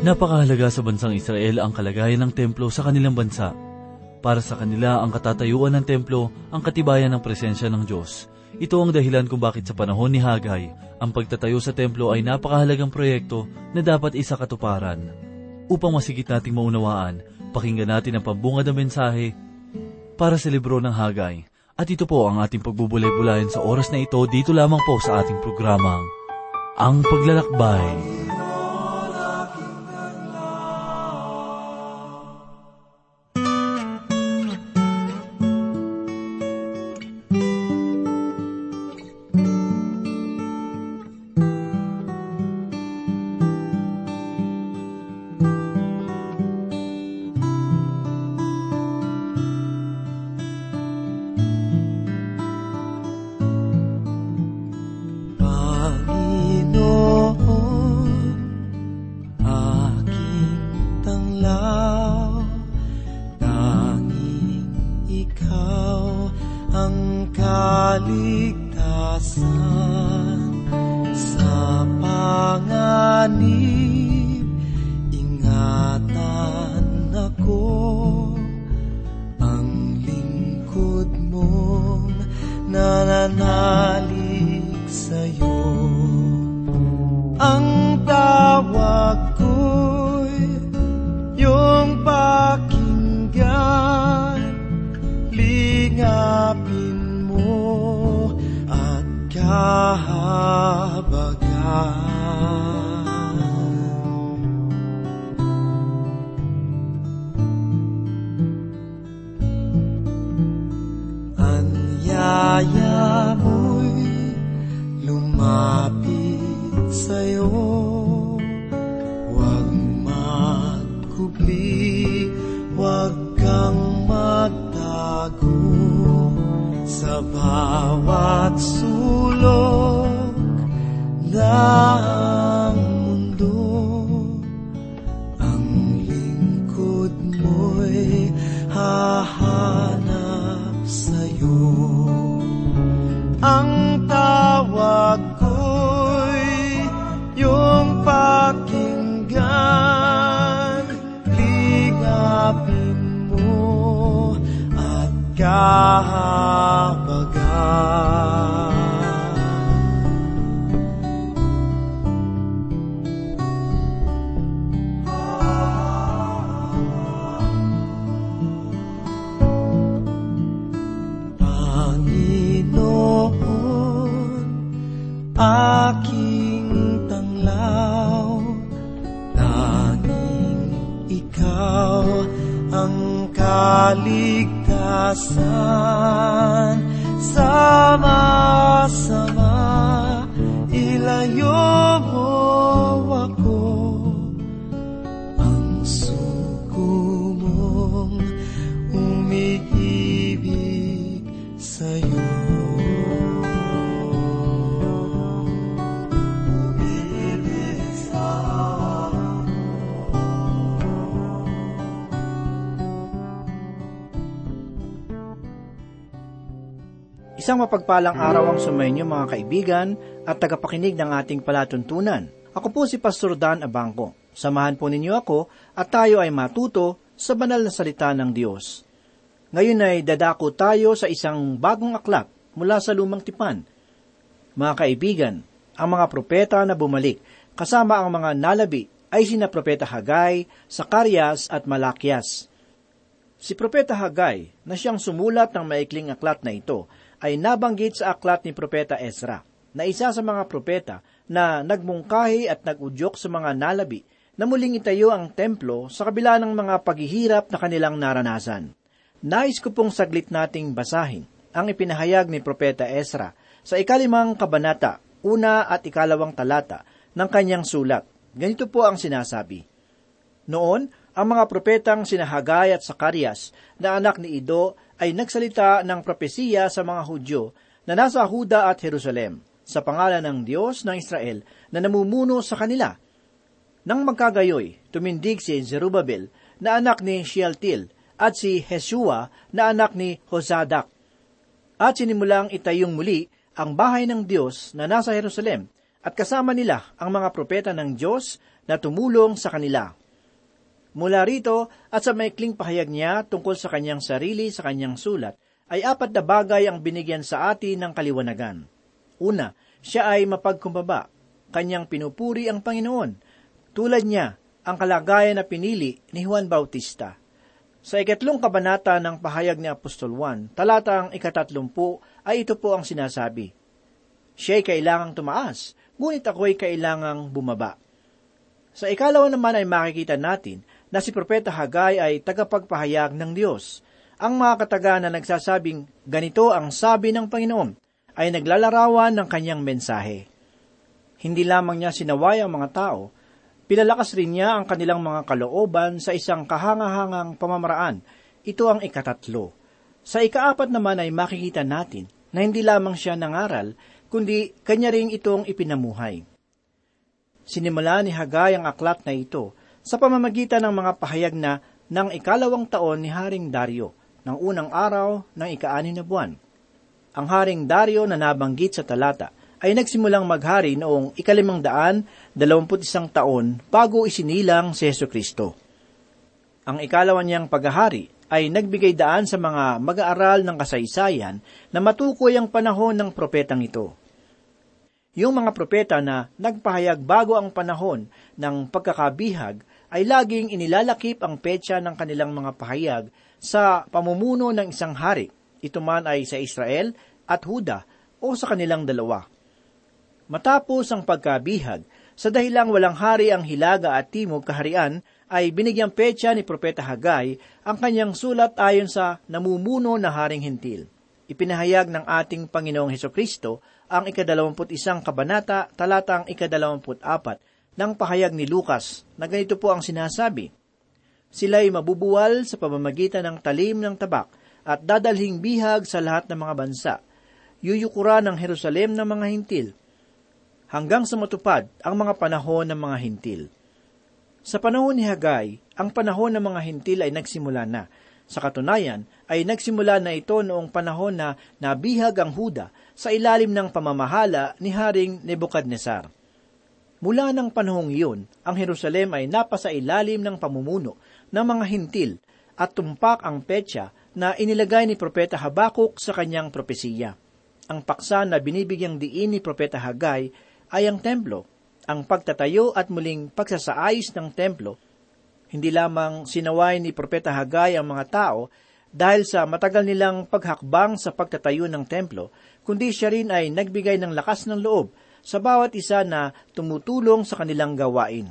Napakahalaga sa bansang Israel ang kalagayan ng templo sa kanilang bansa. Para sa kanila, ang katatayuan ng templo ang katibayan ng presensya ng Diyos. Ito ang dahilan kung bakit sa panahon ni Hagay, ang pagtatayo sa templo ay napakahalagang proyekto na dapat isa katuparan. Upang masigit nating maunawaan, pakinggan natin ang pambungad ng mensahe para sa libro ng Hagay. At ito po ang ating pagbubulay-bulayan sa oras na ito dito lamang po sa ating programang Ang Paglalakbay. Panginoon, Isang mapagpalang araw ang sumainyo mga kaibigan at tagapakinig ng ating palatuntunan. Ako po si Pastor Dan Abangco. Samahan po ninyo ako at tayo ay matuto sa banal na salita ng Diyos. Ngayon ay dadako tayo sa isang bagong aklat mula sa lumang tipan. Mga kaibigan, ang mga propeta na bumalik kasama ang mga nalabi ay sina Propeta Hagay, Sakarias at Malakias. Si Propeta Hagay, na siyang sumulat ng maikling aklat na ito, ay nabanggit sa aklat ni Propeta Ezra, na isa sa mga propeta na nagmungkahi at nagudyok sa mga nalabi na muling itayo ang templo sa kabila ng mga paghihirap na kanilang naranasan. Nais ko pong saglit nating basahin ang ipinahayag ni Propeta Ezra sa ikalimang kabanata, una at ikalawang talata ng kanyang sulat. Ganito po ang sinasabi. Noon, ang mga propetang sinahagay at Sakarias na anak ni Ido ay nagsalita ng propesiya sa mga Hudyo na nasa Huda at Jerusalem sa pangalan ng Diyos ng Israel na namumuno sa kanila. Nang magkagayoy, tumindig si Zerubbabel na anak ni Shealtiel at si Hesua na anak ni Hosadak. At sinimulang itayong muli ang bahay ng Diyos na nasa Jerusalem at kasama nila ang mga propeta ng Diyos na tumulong sa kanila. Mula rito at sa maikling pahayag niya tungkol sa kanyang sarili sa kanyang sulat, ay apat na bagay ang binigyan sa atin ng kaliwanagan. Una, siya ay mapagkumbaba. Kanyang pinupuri ang Panginoon. Tulad niya, ang kalagayan na pinili ni Juan Bautista. Sa ikatlong kabanata ng pahayag ni Apostol Juan, talatang ikatatlumpu, ay ito po ang sinasabi. Siya ay kailangang tumaas, ngunit ako ay kailangang bumaba. Sa ikalawa naman ay makikita natin na si Propeta Hagay ay tagapagpahayag ng Diyos. Ang mga kataga na nagsasabing ganito ang sabi ng Panginoon ay naglalarawan ng kanyang mensahe. Hindi lamang niya sinaway ang mga tao, pinalakas rin niya ang kanilang mga kalooban sa isang kahangahangang pamamaraan. Ito ang ikatatlo. Sa ikaapat naman ay makikita natin na hindi lamang siya nangaral, kundi kanya ring itong ipinamuhay. Sinimula ni Hagay ang aklat na ito sa pamamagitan ng mga pahayag na ng ikalawang taon ni Haring Dario, ng unang araw ng ika na buwan. Ang Haring Dario na nabanggit sa talata ay nagsimulang maghari noong ikalimang daan, dalawamput isang taon bago isinilang si Yesu Kristo. Ang ikalawa niyang paghahari ay nagbigay daan sa mga mag-aaral ng kasaysayan na matukoy ang panahon ng propetang ito. Yung mga propeta na nagpahayag bago ang panahon ng pagkakabihag ay laging inilalakip ang petsa ng kanilang mga pahayag sa pamumuno ng isang hari. Ito man ay sa Israel at Huda o sa kanilang dalawa. Matapos ang pagkabihag, sa dahilang walang hari ang Hilaga at Timog kaharian, ay binigyang petsa ni Propeta Hagay ang kanyang sulat ayon sa namumuno na haring hintil. Ipinahayag ng ating Panginoong Heso Kristo ang ikadalawamput isang kabanata talatang ikadalawamput apat ng pahayag ni Lucas na ganito po ang sinasabi. Sila'y mabubuwal sa pamamagitan ng talim ng tabak at dadalhing bihag sa lahat ng mga bansa. Yuyukura ng Jerusalem ng mga hintil hanggang sa matupad ang mga panahon ng mga hintil. Sa panahon ni Hagay, ang panahon ng mga hintil ay nagsimula na. Sa katunayan, ay nagsimula na ito noong panahon na nabihag ang Huda sa ilalim ng pamamahala ni Haring Nebukadnesar. Mula ng panahong iyon, ang Jerusalem ay napasa ilalim ng pamumuno ng mga hintil at tumpak ang petsa na inilagay ni Propeta Habakuk sa kanyang propesiya. Ang paksa na binibigyang diin ni Propeta Hagay ay ang templo, ang pagtatayo at muling pagsasaayos ng templo. Hindi lamang sinaway ni Propeta Hagay ang mga tao dahil sa matagal nilang paghakbang sa pagtatayo ng templo, kundi siya rin ay nagbigay ng lakas ng loob sa bawat isa na tumutulong sa kanilang gawain.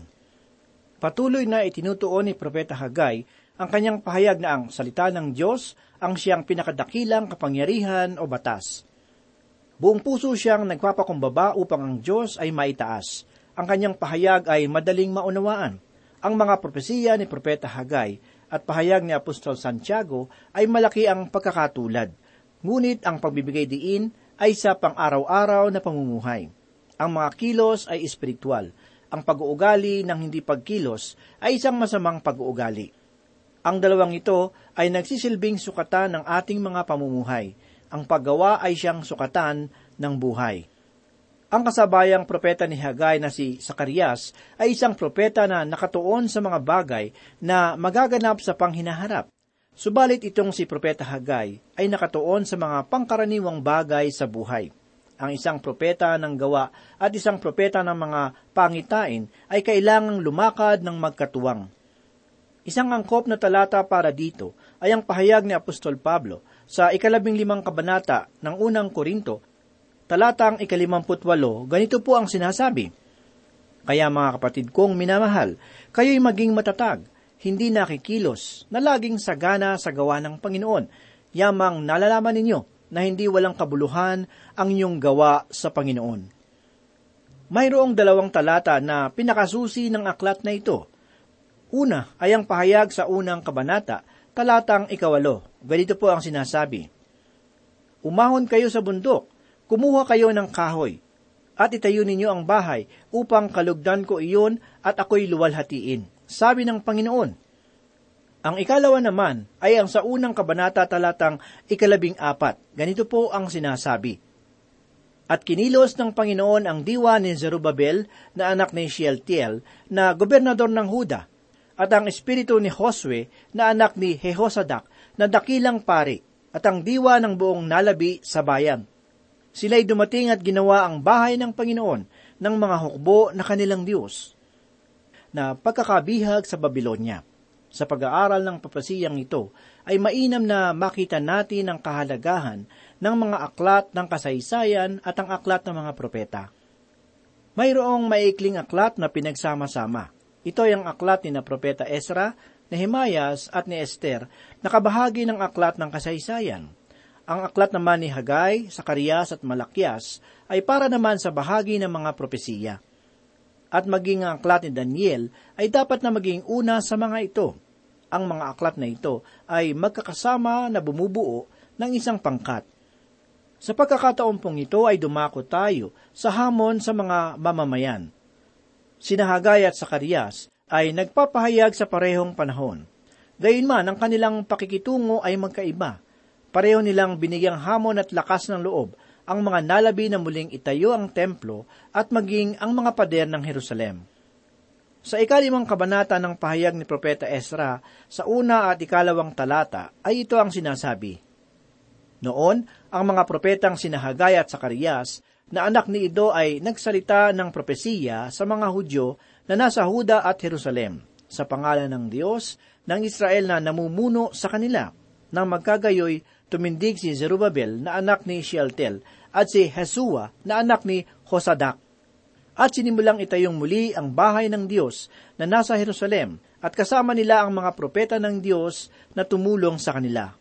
Patuloy na itinutuon ni Propeta Hagay ang kanyang pahayag na ang salita ng Diyos ang siyang pinakadakilang kapangyarihan o batas. Buong puso siyang nagpapakumbaba upang ang Diyos ay maitaas. Ang kanyang pahayag ay madaling maunawaan. Ang mga propesiya ni Propeta Hagay at pahayag ni Apostol Santiago ay malaki ang pagkakatulad. Ngunit ang pagbibigay diin ay sa pang-araw-araw na pamumuhay. Ang mga kilos ay espiritual. Ang pag-uugali ng hindi pagkilos ay isang masamang pag-uugali. Ang dalawang ito ay nagsisilbing sukatan ng ating mga pamumuhay. Ang paggawa ay siyang sukatan ng buhay. Ang kasabayang propeta ni Hagay na si Sakarias ay isang propeta na nakatuon sa mga bagay na magaganap sa panghinaharap. Subalit itong si Propeta Hagay ay nakatuon sa mga pangkaraniwang bagay sa buhay. Ang isang propeta ng gawa at isang propeta ng mga pangitain ay kailangang lumakad ng magkatuwang. Isang angkop na talata para dito ay ang pahayag ni Apostol Pablo sa ikalabing limang kabanata ng unang Korinto, talatang ikalimamput walo, ganito po ang sinasabi. Kaya mga kapatid kong minamahal, kayo'y maging matatag, hindi nakikilos, na laging sagana sa gawa ng Panginoon, yamang nalalaman ninyo na hindi walang kabuluhan ang inyong gawa sa Panginoon. Mayroong dalawang talata na pinakasusi ng aklat na ito. Una ay ang pahayag sa unang kabanata, talatang ikawalo. Ganito po ang sinasabi. Umahon kayo sa bundok, kumuha kayo ng kahoy, at itayo ninyo ang bahay upang kalugdan ko iyon at ako'y luwalhatiin. Sabi ng Panginoon, ang ikalawa naman ay ang sa unang kabanata talatang ikalabing apat. Ganito po ang sinasabi. At kinilos ng Panginoon ang diwa ni Zerubabel na anak ni Shealtiel na gobernador ng Huda at ang espiritu ni Josue na anak ni Jehosadak na dakilang pari at ang diwa ng buong nalabi sa bayan. Sila'y dumating at ginawa ang bahay ng Panginoon ng mga hukbo na kanilang Diyos na pagkakabihag sa Babylonia. Sa pag-aaral ng papasiyang ito, ay mainam na makita natin ang kahalagahan ng mga aklat ng kasaysayan at ang aklat ng mga propeta. Mayroong maikling aklat na pinagsama-sama. Ito ay ang aklat ni na propeta Ezra, Nehemias at ni Esther, nakabahagi ng aklat ng kasaysayan. Ang aklat naman ni Hagay, Sakarias at Malakyas ay para naman sa bahagi ng mga propesiya at maging ang aklat ni Daniel ay dapat na maging una sa mga ito. Ang mga aklat na ito ay magkakasama na bumubuo ng isang pangkat. Sa pagkakataon pong ito ay dumako tayo sa hamon sa mga mamamayan. Sinahagay at Sakarias ay nagpapahayag sa parehong panahon. Gayunman, ang kanilang pakikitungo ay magkaiba. Pareho nilang binigyang hamon at lakas ng loob ang mga nalabi na muling itayo ang templo at maging ang mga pader ng Jerusalem. Sa ikalimang kabanata ng pahayag ni Propeta Ezra, sa una at ikalawang talata, ay ito ang sinasabi. Noon, ang mga propetang sinahagay at Sakarias, na anak ni Ido ay nagsalita ng propesiya sa mga Hudyo na nasa Huda at Jerusalem, sa pangalan ng Diyos ng Israel na namumuno sa kanila. Nang magkagayoy, tumindig si Zerubabel na anak ni Shealtel at si Hesua na anak ni Hosadak. At sinimulang itayong muli ang bahay ng Diyos na nasa Jerusalem at kasama nila ang mga propeta ng Diyos na tumulong sa kanila.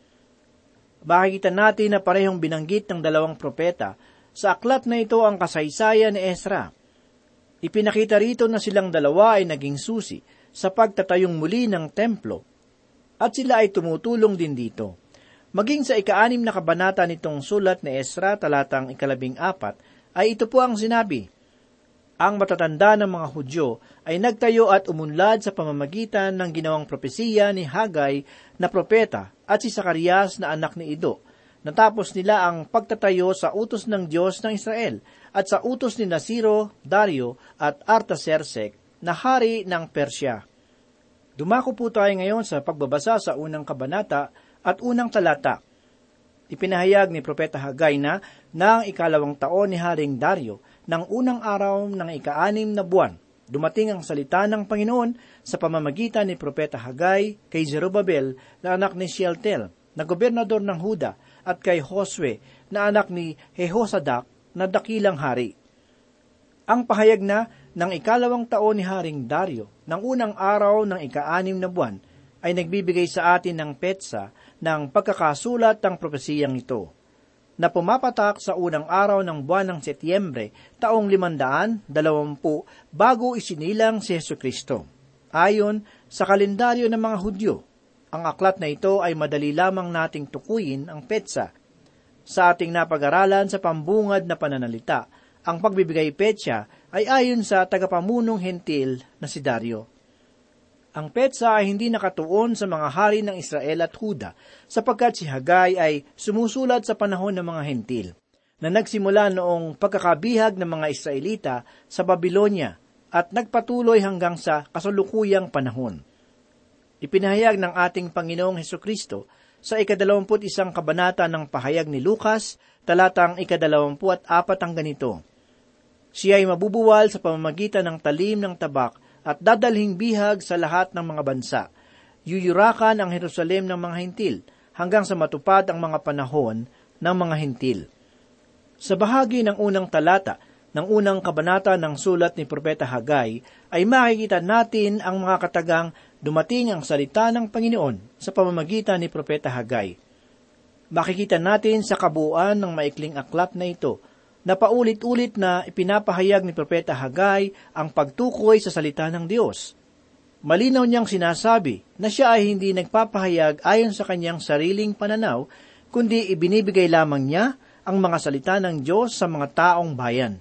Makikita natin na parehong binanggit ng dalawang propeta sa aklat na ito ang kasaysayan ni Ezra. Ipinakita rito na silang dalawa ay naging susi sa pagtatayong muli ng templo at sila ay tumutulong din dito. Maging sa ikaanim na kabanata nitong sulat ni Esra talatang ikalabing apat, ay ito po ang sinabi, Ang matatanda ng mga Hudyo ay nagtayo at umunlad sa pamamagitan ng ginawang propesiya ni Hagay na propeta at si Sakarias na anak ni Ido. Natapos nila ang pagtatayo sa utos ng Diyos ng Israel at sa utos ni Nasiro, Dario at Artasersek na hari ng Persya. Dumako po tayo ngayon sa pagbabasa sa unang kabanata at unang talata. Ipinahayag ni Propeta Hagay na ng ikalawang taon ni Haring Dario ng unang araw ng ikaanim na buwan. Dumating ang salita ng Panginoon sa pamamagitan ni Propeta Hagay kay Zerubabel na anak ni Shealtel, na gobernador ng Huda, at kay Josue na anak ni Jehosadak na dakilang hari. Ang pahayag na ng ikalawang taon ni Haring Dario ng unang araw ng ikaanim na buwan ay nagbibigay sa atin ng petsa ng pagkakasulat ng propesiyang ito, na pumapatak sa unang araw ng buwan ng Setyembre, taong limandaan, dalawampu, bago isinilang si Yesu Kristo. Ayon sa kalendaryo ng mga Hudyo, ang aklat na ito ay madali lamang nating tukuyin ang petsa. Sa ating napag-aralan sa pambungad na pananalita, ang pagbibigay petsa ay ayon sa tagapamunong hentil na si Dario. Ang petsa ay hindi nakatuon sa mga hari ng Israel at Huda, sapagkat si Hagay ay sumusulat sa panahon ng mga hentil, na nagsimula noong pagkakabihag ng mga Israelita sa Babylonia at nagpatuloy hanggang sa kasalukuyang panahon. Ipinahayag ng ating Panginoong Heso Kristo sa ikadalawamput isang kabanata ng pahayag ni Lucas, talatang ikadalawampu at apat ang ganito. Siya ay mabubuwal sa pamamagitan ng talim ng tabak at dadalhing bihag sa lahat ng mga bansa. Yuyurakan ang Jerusalem ng mga hintil hanggang sa matupad ang mga panahon ng mga hintil. Sa bahagi ng unang talata ng unang kabanata ng sulat ni Propeta Hagay ay makikita natin ang mga katagang dumating ang salita ng Panginoon sa pamamagitan ni Propeta Hagay. Makikita natin sa kabuuan ng maikling aklat na ito na paulit-ulit na ipinapahayag ni Propeta Hagay ang pagtukoy sa salita ng Diyos. Malinaw niyang sinasabi na siya ay hindi nagpapahayag ayon sa kanyang sariling pananaw, kundi ibinibigay lamang niya ang mga salita ng Diyos sa mga taong bayan.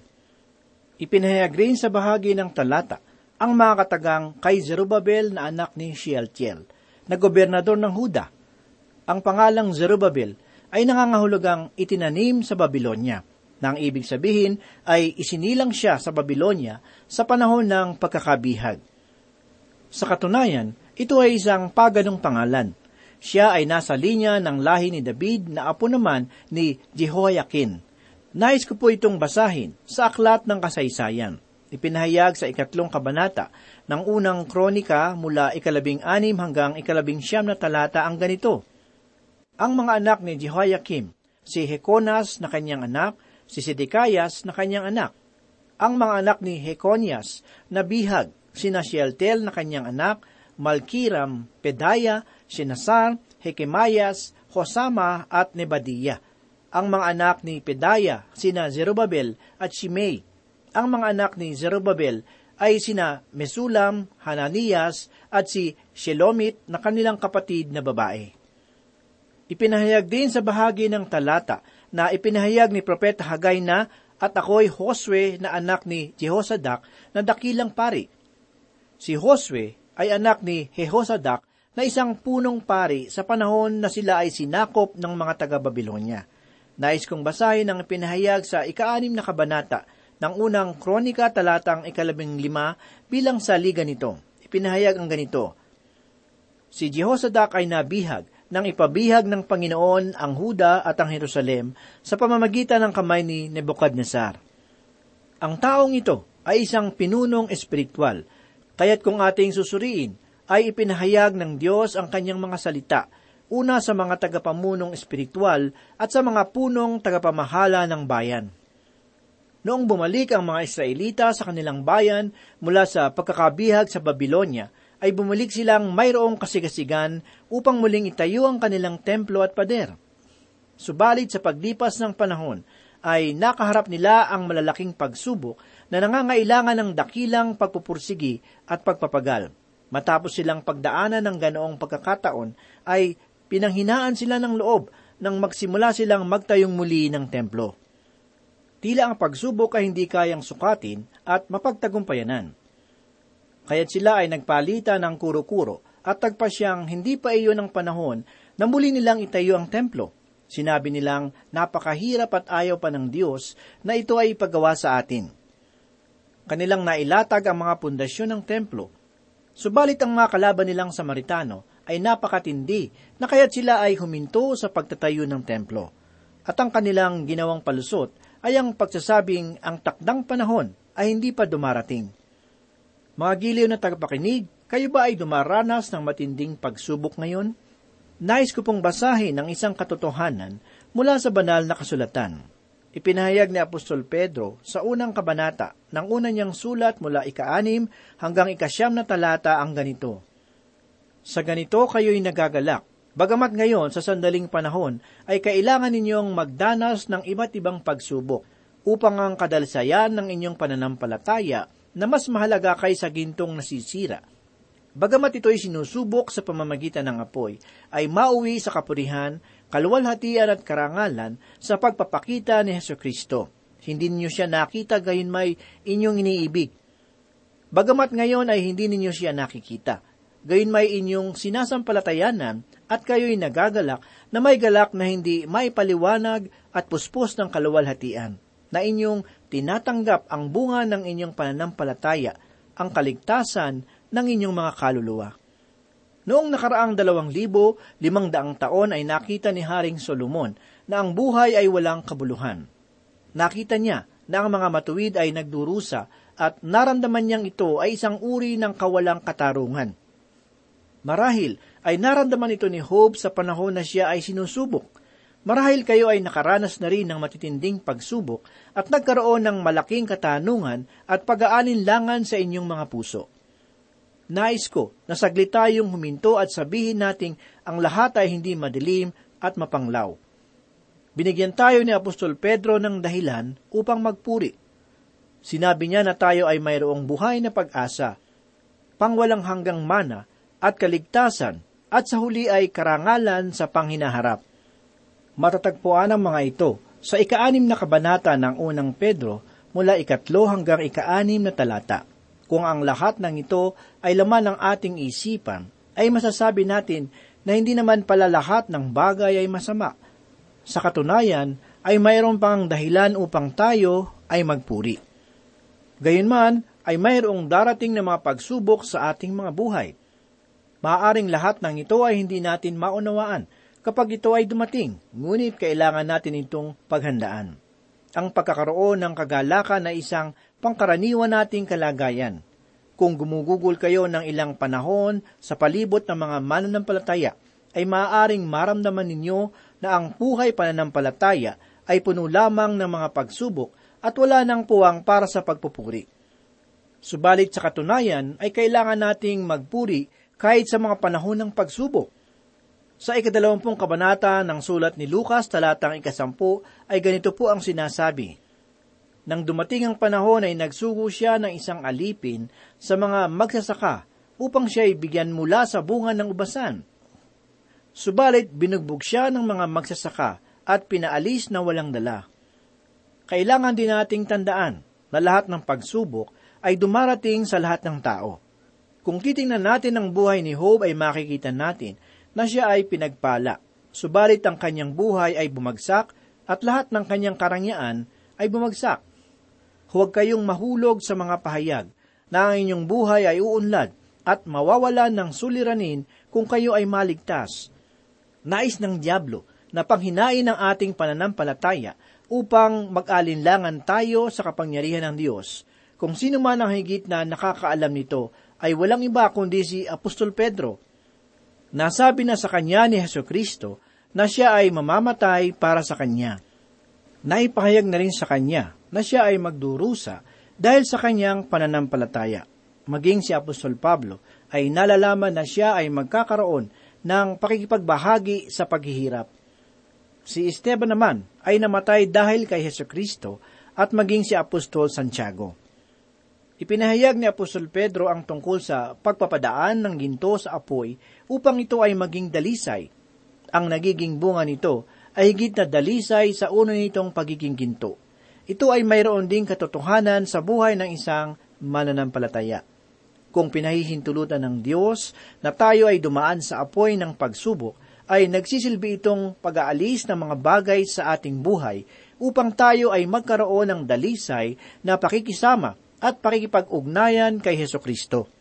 Ipinahayag rin sa bahagi ng talata ang mga katagang kay Zerubabel na anak ni Shealtiel, na gobernador ng Huda. Ang pangalang Zerubabel ay nangangahulugang itinanim sa Babylonia na ang ibig sabihin ay isinilang siya sa Babylonia sa panahon ng pagkakabihag. Sa katunayan, ito ay isang paganong pangalan. Siya ay nasa linya ng lahi ni David na apo naman ni Jehoiakim. Nais ko po itong basahin sa aklat ng kasaysayan. Ipinahayag sa ikatlong kabanata ng unang kronika mula ikalabing anim hanggang ikalabing siyam na talata ang ganito. Ang mga anak ni Jehoiakim, si Hekonas na kanyang anak, si Sedekayas na kanyang anak. Ang mga anak ni Hekonias na bihag, sina Shealtel na kanyang anak, Malkiram, Pedaya, Sinasar, Hekemayas, Hosama at Nebadiya. Ang mga anak ni Pedaya, sina Zerubabel at Shimei. Ang mga anak ni Zerubabel ay sina Mesulam, Hananias at si Shelomit na kanilang kapatid na babae. Ipinahayag din sa bahagi ng talata na ipinahayag ni Propeta Hagay na at ako'y Josue na anak ni Jehosadak na dakilang pari. Si Josue ay anak ni Jehosadak na isang punong pari sa panahon na sila ay sinakop ng mga taga-Babilonya. Nais kong basahin ang ipinahayag sa ikaanim na kabanata ng unang kronika talatang ikalabing lima bilang saliga nito. Ipinahayag ang ganito, Si Jehosadak ay nabihag nang ipabihag ng Panginoon ang Huda at ang Jerusalem sa pamamagitan ng kamay ni Nebuchadnezzar. Ang taong ito ay isang pinunong espiritual, kaya't kung ating susuriin, ay ipinahayag ng Diyos ang kanyang mga salita, una sa mga tagapamunong espiritual at sa mga punong tagapamahala ng bayan. Noong bumalik ang mga Israelita sa kanilang bayan mula sa pagkakabihag sa Babylonia, ay bumalik silang mayroong kasigasigan upang muling itayo ang kanilang templo at pader. Subalit sa paglipas ng panahon, ay nakaharap nila ang malalaking pagsubok na nangangailangan ng dakilang pagpupursigi at pagpapagal. Matapos silang pagdaanan ng ganoong pagkakataon, ay pinanghinaan sila ng loob nang magsimula silang magtayong muli ng templo. Tila ang pagsubok ay hindi kayang sukatin at mapagtagumpayanan. Kaya't sila ay nagpalita ng kuro-kuro at tagpa siyang hindi pa iyon ang panahon na muli nilang itayo ang templo. Sinabi nilang napakahirap at ayaw pa ng Diyos na ito ay ipagawa sa atin. Kanilang nailatag ang mga pundasyon ng templo. Subalit ang mga kalaban nilang Samaritano ay napakatindi na kaya't sila ay huminto sa pagtatayo ng templo. At ang kanilang ginawang palusot ay ang pagsasabing ang takdang panahon ay hindi pa dumarating. Mga giliw na tagapakinig, kayo ba ay dumaranas ng matinding pagsubok ngayon? Nais ko pong basahin ang isang katotohanan mula sa banal na kasulatan. Ipinahayag ni Apostol Pedro sa unang kabanata ng una niyang sulat mula ika-anim hanggang ikasyam na talata ang ganito. Sa ganito kayo'y nagagalak, bagamat ngayon sa sandaling panahon ay kailangan ninyong magdanas ng iba't ibang pagsubok upang ang kadalsayan ng inyong pananampalataya na mas mahalaga kaysa gintong nasisira. Bagamat ito'y sinusubok sa pamamagitan ng apoy, ay mauwi sa kapurihan, kaluwalhatian at karangalan sa pagpapakita ni Heso Kristo. Hindi ninyo siya nakita gayon may inyong iniibig. Bagamat ngayon ay hindi ninyo siya nakikita. Gayon may inyong sinasampalatayanan at kayo'y nagagalak na may galak na hindi may paliwanag at puspos ng kaluwalhatian na inyong tinatanggap ang bunga ng inyong pananampalataya, ang kaligtasan ng inyong mga kaluluwa. Noong nakaraang dalawang libo, limang daang taon ay nakita ni Haring Solomon na ang buhay ay walang kabuluhan. Nakita niya na ang mga matuwid ay nagdurusa at naramdaman niyang ito ay isang uri ng kawalang katarungan. Marahil ay naramdaman ito ni Job sa panahon na siya ay sinusubok Marahil kayo ay nakaranas na rin ng matitinding pagsubok at nagkaroon ng malaking katanungan at pag-aalinlangan sa inyong mga puso. Nais ko na saglit tayong huminto at sabihin nating ang lahat ay hindi madilim at mapanglaw. Binigyan tayo ni Apostol Pedro ng dahilan upang magpuri. Sinabi niya na tayo ay mayroong buhay na pag-asa, pangwalang hanggang mana at kaligtasan at sa huli ay karangalan sa panghinaharap matatagpuan ang mga ito sa ikaanim na kabanata ng unang Pedro mula ikatlo hanggang ikaanim na talata. Kung ang lahat ng ito ay laman ng ating isipan, ay masasabi natin na hindi naman pala lahat ng bagay ay masama. Sa katunayan, ay mayroon pang dahilan upang tayo ay magpuri. Gayunman ay mayroong darating na mga pagsubok sa ating mga buhay. Maaring lahat ng ito ay hindi natin maunawaan kapag ito ay dumating, ngunit kailangan natin itong paghandaan. Ang pagkakaroon ng kagalakan na isang pangkaraniwan nating kalagayan. Kung gumugugol kayo ng ilang panahon sa palibot ng mga mananampalataya, ay maaaring maramdaman ninyo na ang buhay pananampalataya ay puno lamang ng mga pagsubok at wala nang puwang para sa pagpupuri. Subalit sa katunayan ay kailangan nating magpuri kahit sa mga panahon ng pagsubok. Sa ikadalawampung kabanata ng sulat ni Lucas talatang ikasampu ay ganito po ang sinasabi, Nang dumating ang panahon ay nagsugo siya ng isang alipin sa mga magsasaka upang siya ay bigyan mula sa bunga ng ubasan. Subalit binugbog siya ng mga magsasaka at pinaalis na walang dala. Kailangan din nating tandaan na lahat ng pagsubok ay dumarating sa lahat ng tao. Kung titingnan natin ang buhay ni Job ay makikita natin na siya ay pinagpala, subalit ang kanyang buhay ay bumagsak at lahat ng kanyang karangyaan ay bumagsak. Huwag kayong mahulog sa mga pahayag na ang inyong buhay ay uunlad at mawawalan ng suliranin kung kayo ay maligtas. Nais ng Diablo na panghinain ang ating pananampalataya upang mag-alinlangan tayo sa kapangyarihan ng Diyos. Kung sino man ang higit na nakakaalam nito ay walang iba kundi si Apostol Pedro. Nasabi na sa kanya ni Heso Kristo na siya ay mamamatay para sa kanya. Naipahayag na rin sa kanya na siya ay magdurusa dahil sa kanyang pananampalataya. Maging si Apostol Pablo ay nalalaman na siya ay magkakaroon ng pakikipagbahagi sa paghihirap. Si Esteban naman ay namatay dahil kay Heso Kristo at maging si Apostol Santiago. Ipinahayag ni Apostol Pedro ang tungkol sa pagpapadaan ng ginto sa apoy upang ito ay maging dalisay. Ang nagiging bunga nito ay higit na dalisay sa uno nitong pagiging ginto. Ito ay mayroon ding katotohanan sa buhay ng isang mananampalataya. Kung pinahihintulutan ng Diyos na tayo ay dumaan sa apoy ng pagsubok, ay nagsisilbi itong pag-aalis ng mga bagay sa ating buhay upang tayo ay magkaroon ng dalisay na pakikisama at pakikipag-ugnayan kay Heso Kristo.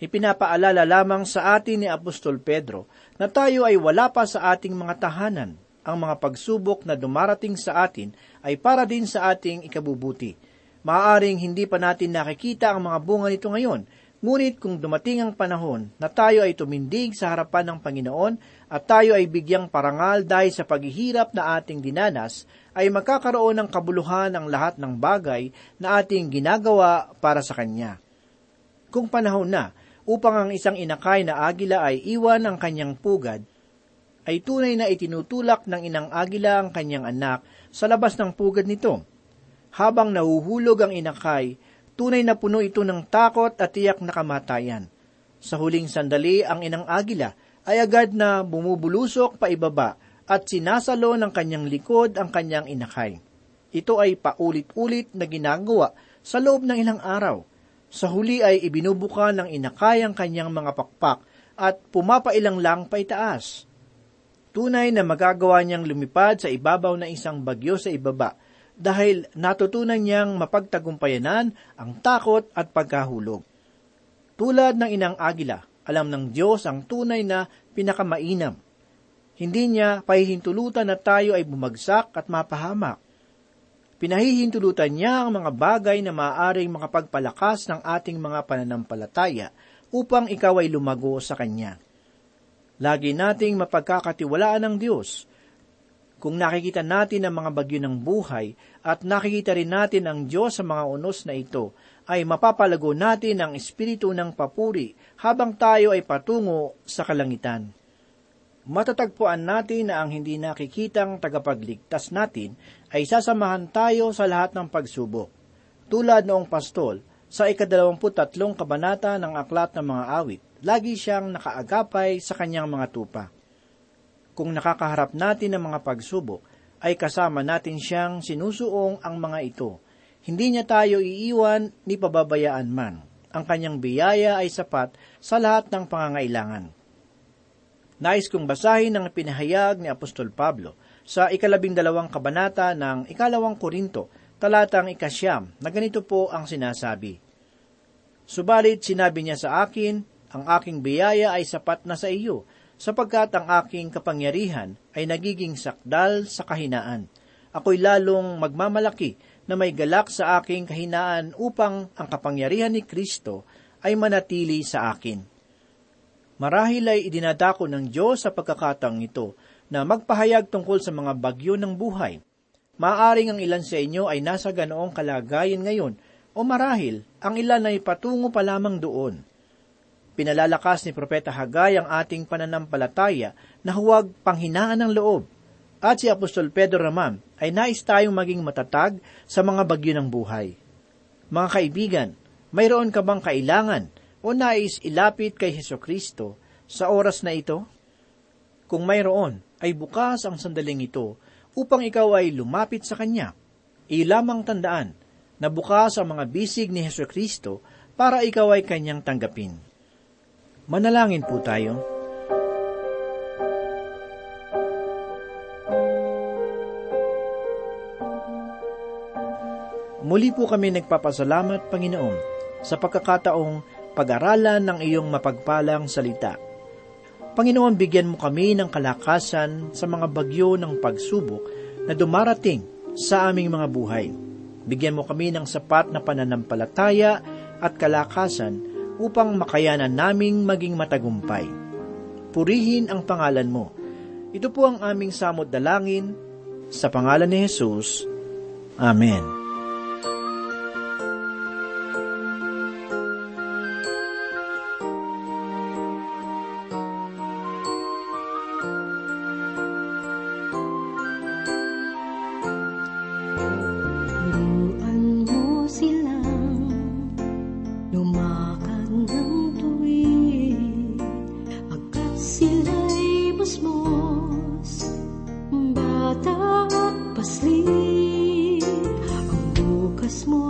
Ipinapaalala lamang sa atin ni Apostol Pedro na tayo ay wala pa sa ating mga tahanan. Ang mga pagsubok na dumarating sa atin ay para din sa ating ikabubuti. Maaaring hindi pa natin nakikita ang mga bunga nito ngayon, ngunit kung dumating ang panahon na tayo ay tumindig sa harapan ng Panginoon at tayo ay bigyang parangal dahil sa paghihirap na ating dinanas, ay magkakaroon ng kabuluhan ang lahat ng bagay na ating ginagawa para sa Kanya. Kung panahon na upang ang isang inakay na agila ay iwan ang kanyang pugad, ay tunay na itinutulak ng inang agila ang kanyang anak sa labas ng pugad nito. Habang nahuhulog ang inakay, tunay na puno ito ng takot at tiyak na kamatayan. Sa huling sandali, ang inang agila ay agad na bumubulusok pa ibaba at sinasalo ng kanyang likod ang kanyang inakay. Ito ay paulit-ulit na ginagawa sa loob ng ilang araw. Sa huli ay ibinubuka ng inakay ang kanyang mga pakpak at pumapailang lang paitaas. Tunay na magagawa niyang lumipad sa ibabaw na isang bagyo sa ibaba dahil natutunan niyang mapagtagumpayanan ang takot at pagkahulog. Tulad ng inang agila, alam ng Diyos ang tunay na pinakamainam. Hindi niya pahihintulutan na tayo ay bumagsak at mapahamak. Pinahihintulutan niya ang mga bagay na maaaring makapagpalakas ng ating mga pananampalataya upang ikaw ay lumago sa Kanya. Lagi nating mapagkakatiwalaan ng Diyos. Kung nakikita natin ang mga bagyo ng buhay at nakikita rin natin ang Diyos sa mga unos na ito, ay mapapalago natin ang espiritu ng papuri habang tayo ay patungo sa kalangitan. Matatagpuan natin na ang hindi nakikitang tagapagligtas natin ay sasamahan tayo sa lahat ng pagsubok. Tulad noong pastol, sa ikadalawamput tatlong kabanata ng Aklat ng Mga Awit, lagi siyang nakaagapay sa kanyang mga tupa. Kung nakakaharap natin ng mga pagsubok, ay kasama natin siyang sinusuong ang mga ito – hindi niya tayo iiwan ni pababayaan man. Ang kanyang biyaya ay sapat sa lahat ng pangangailangan. Nais kong basahin ang pinahayag ni Apostol Pablo sa ikalabing dalawang kabanata ng ikalawang Korinto, talatang ikasyam, na ganito po ang sinasabi. Subalit sinabi niya sa akin, ang aking biyaya ay sapat na sa iyo, sapagkat ang aking kapangyarihan ay nagiging sakdal sa kahinaan. Ako'y lalong magmamalaki na may galak sa aking kahinaan upang ang kapangyarihan ni Kristo ay manatili sa akin. Marahil ay idinadako ng Diyos sa pagkakataong ito na magpahayag tungkol sa mga bagyo ng buhay. Maaring ang ilan sa inyo ay nasa ganoong kalagayan ngayon o marahil ang ilan ay patungo pa lamang doon. Pinalalakas ni Propeta Hagay ang ating pananampalataya na huwag panghinaan ng loob. At si Apostol Pedro naman ay nais tayong maging matatag sa mga bagyo ng buhay. Mga kaibigan, mayroon ka bang kailangan o nais ilapit kay Heso Kristo sa oras na ito? Kung mayroon, ay bukas ang sandaling ito upang ikaw ay lumapit sa Kanya. Ilamang tandaan na bukas ang mga bisig ni Heso Kristo para ikaw ay Kanyang tanggapin. Manalangin po tayo. Muli po kami nagpapasalamat, Panginoon, sa pagkakataong pag-aralan ng iyong mapagpalang salita. Panginoon, bigyan mo kami ng kalakasan sa mga bagyo ng pagsubok na dumarating sa aming mga buhay. Bigyan mo kami ng sapat na pananampalataya at kalakasan upang makayanan naming maging matagumpay. Purihin ang pangalan mo. Ito po ang aming samot dalangin sa pangalan ni Jesus. Amen. Bukas mo'y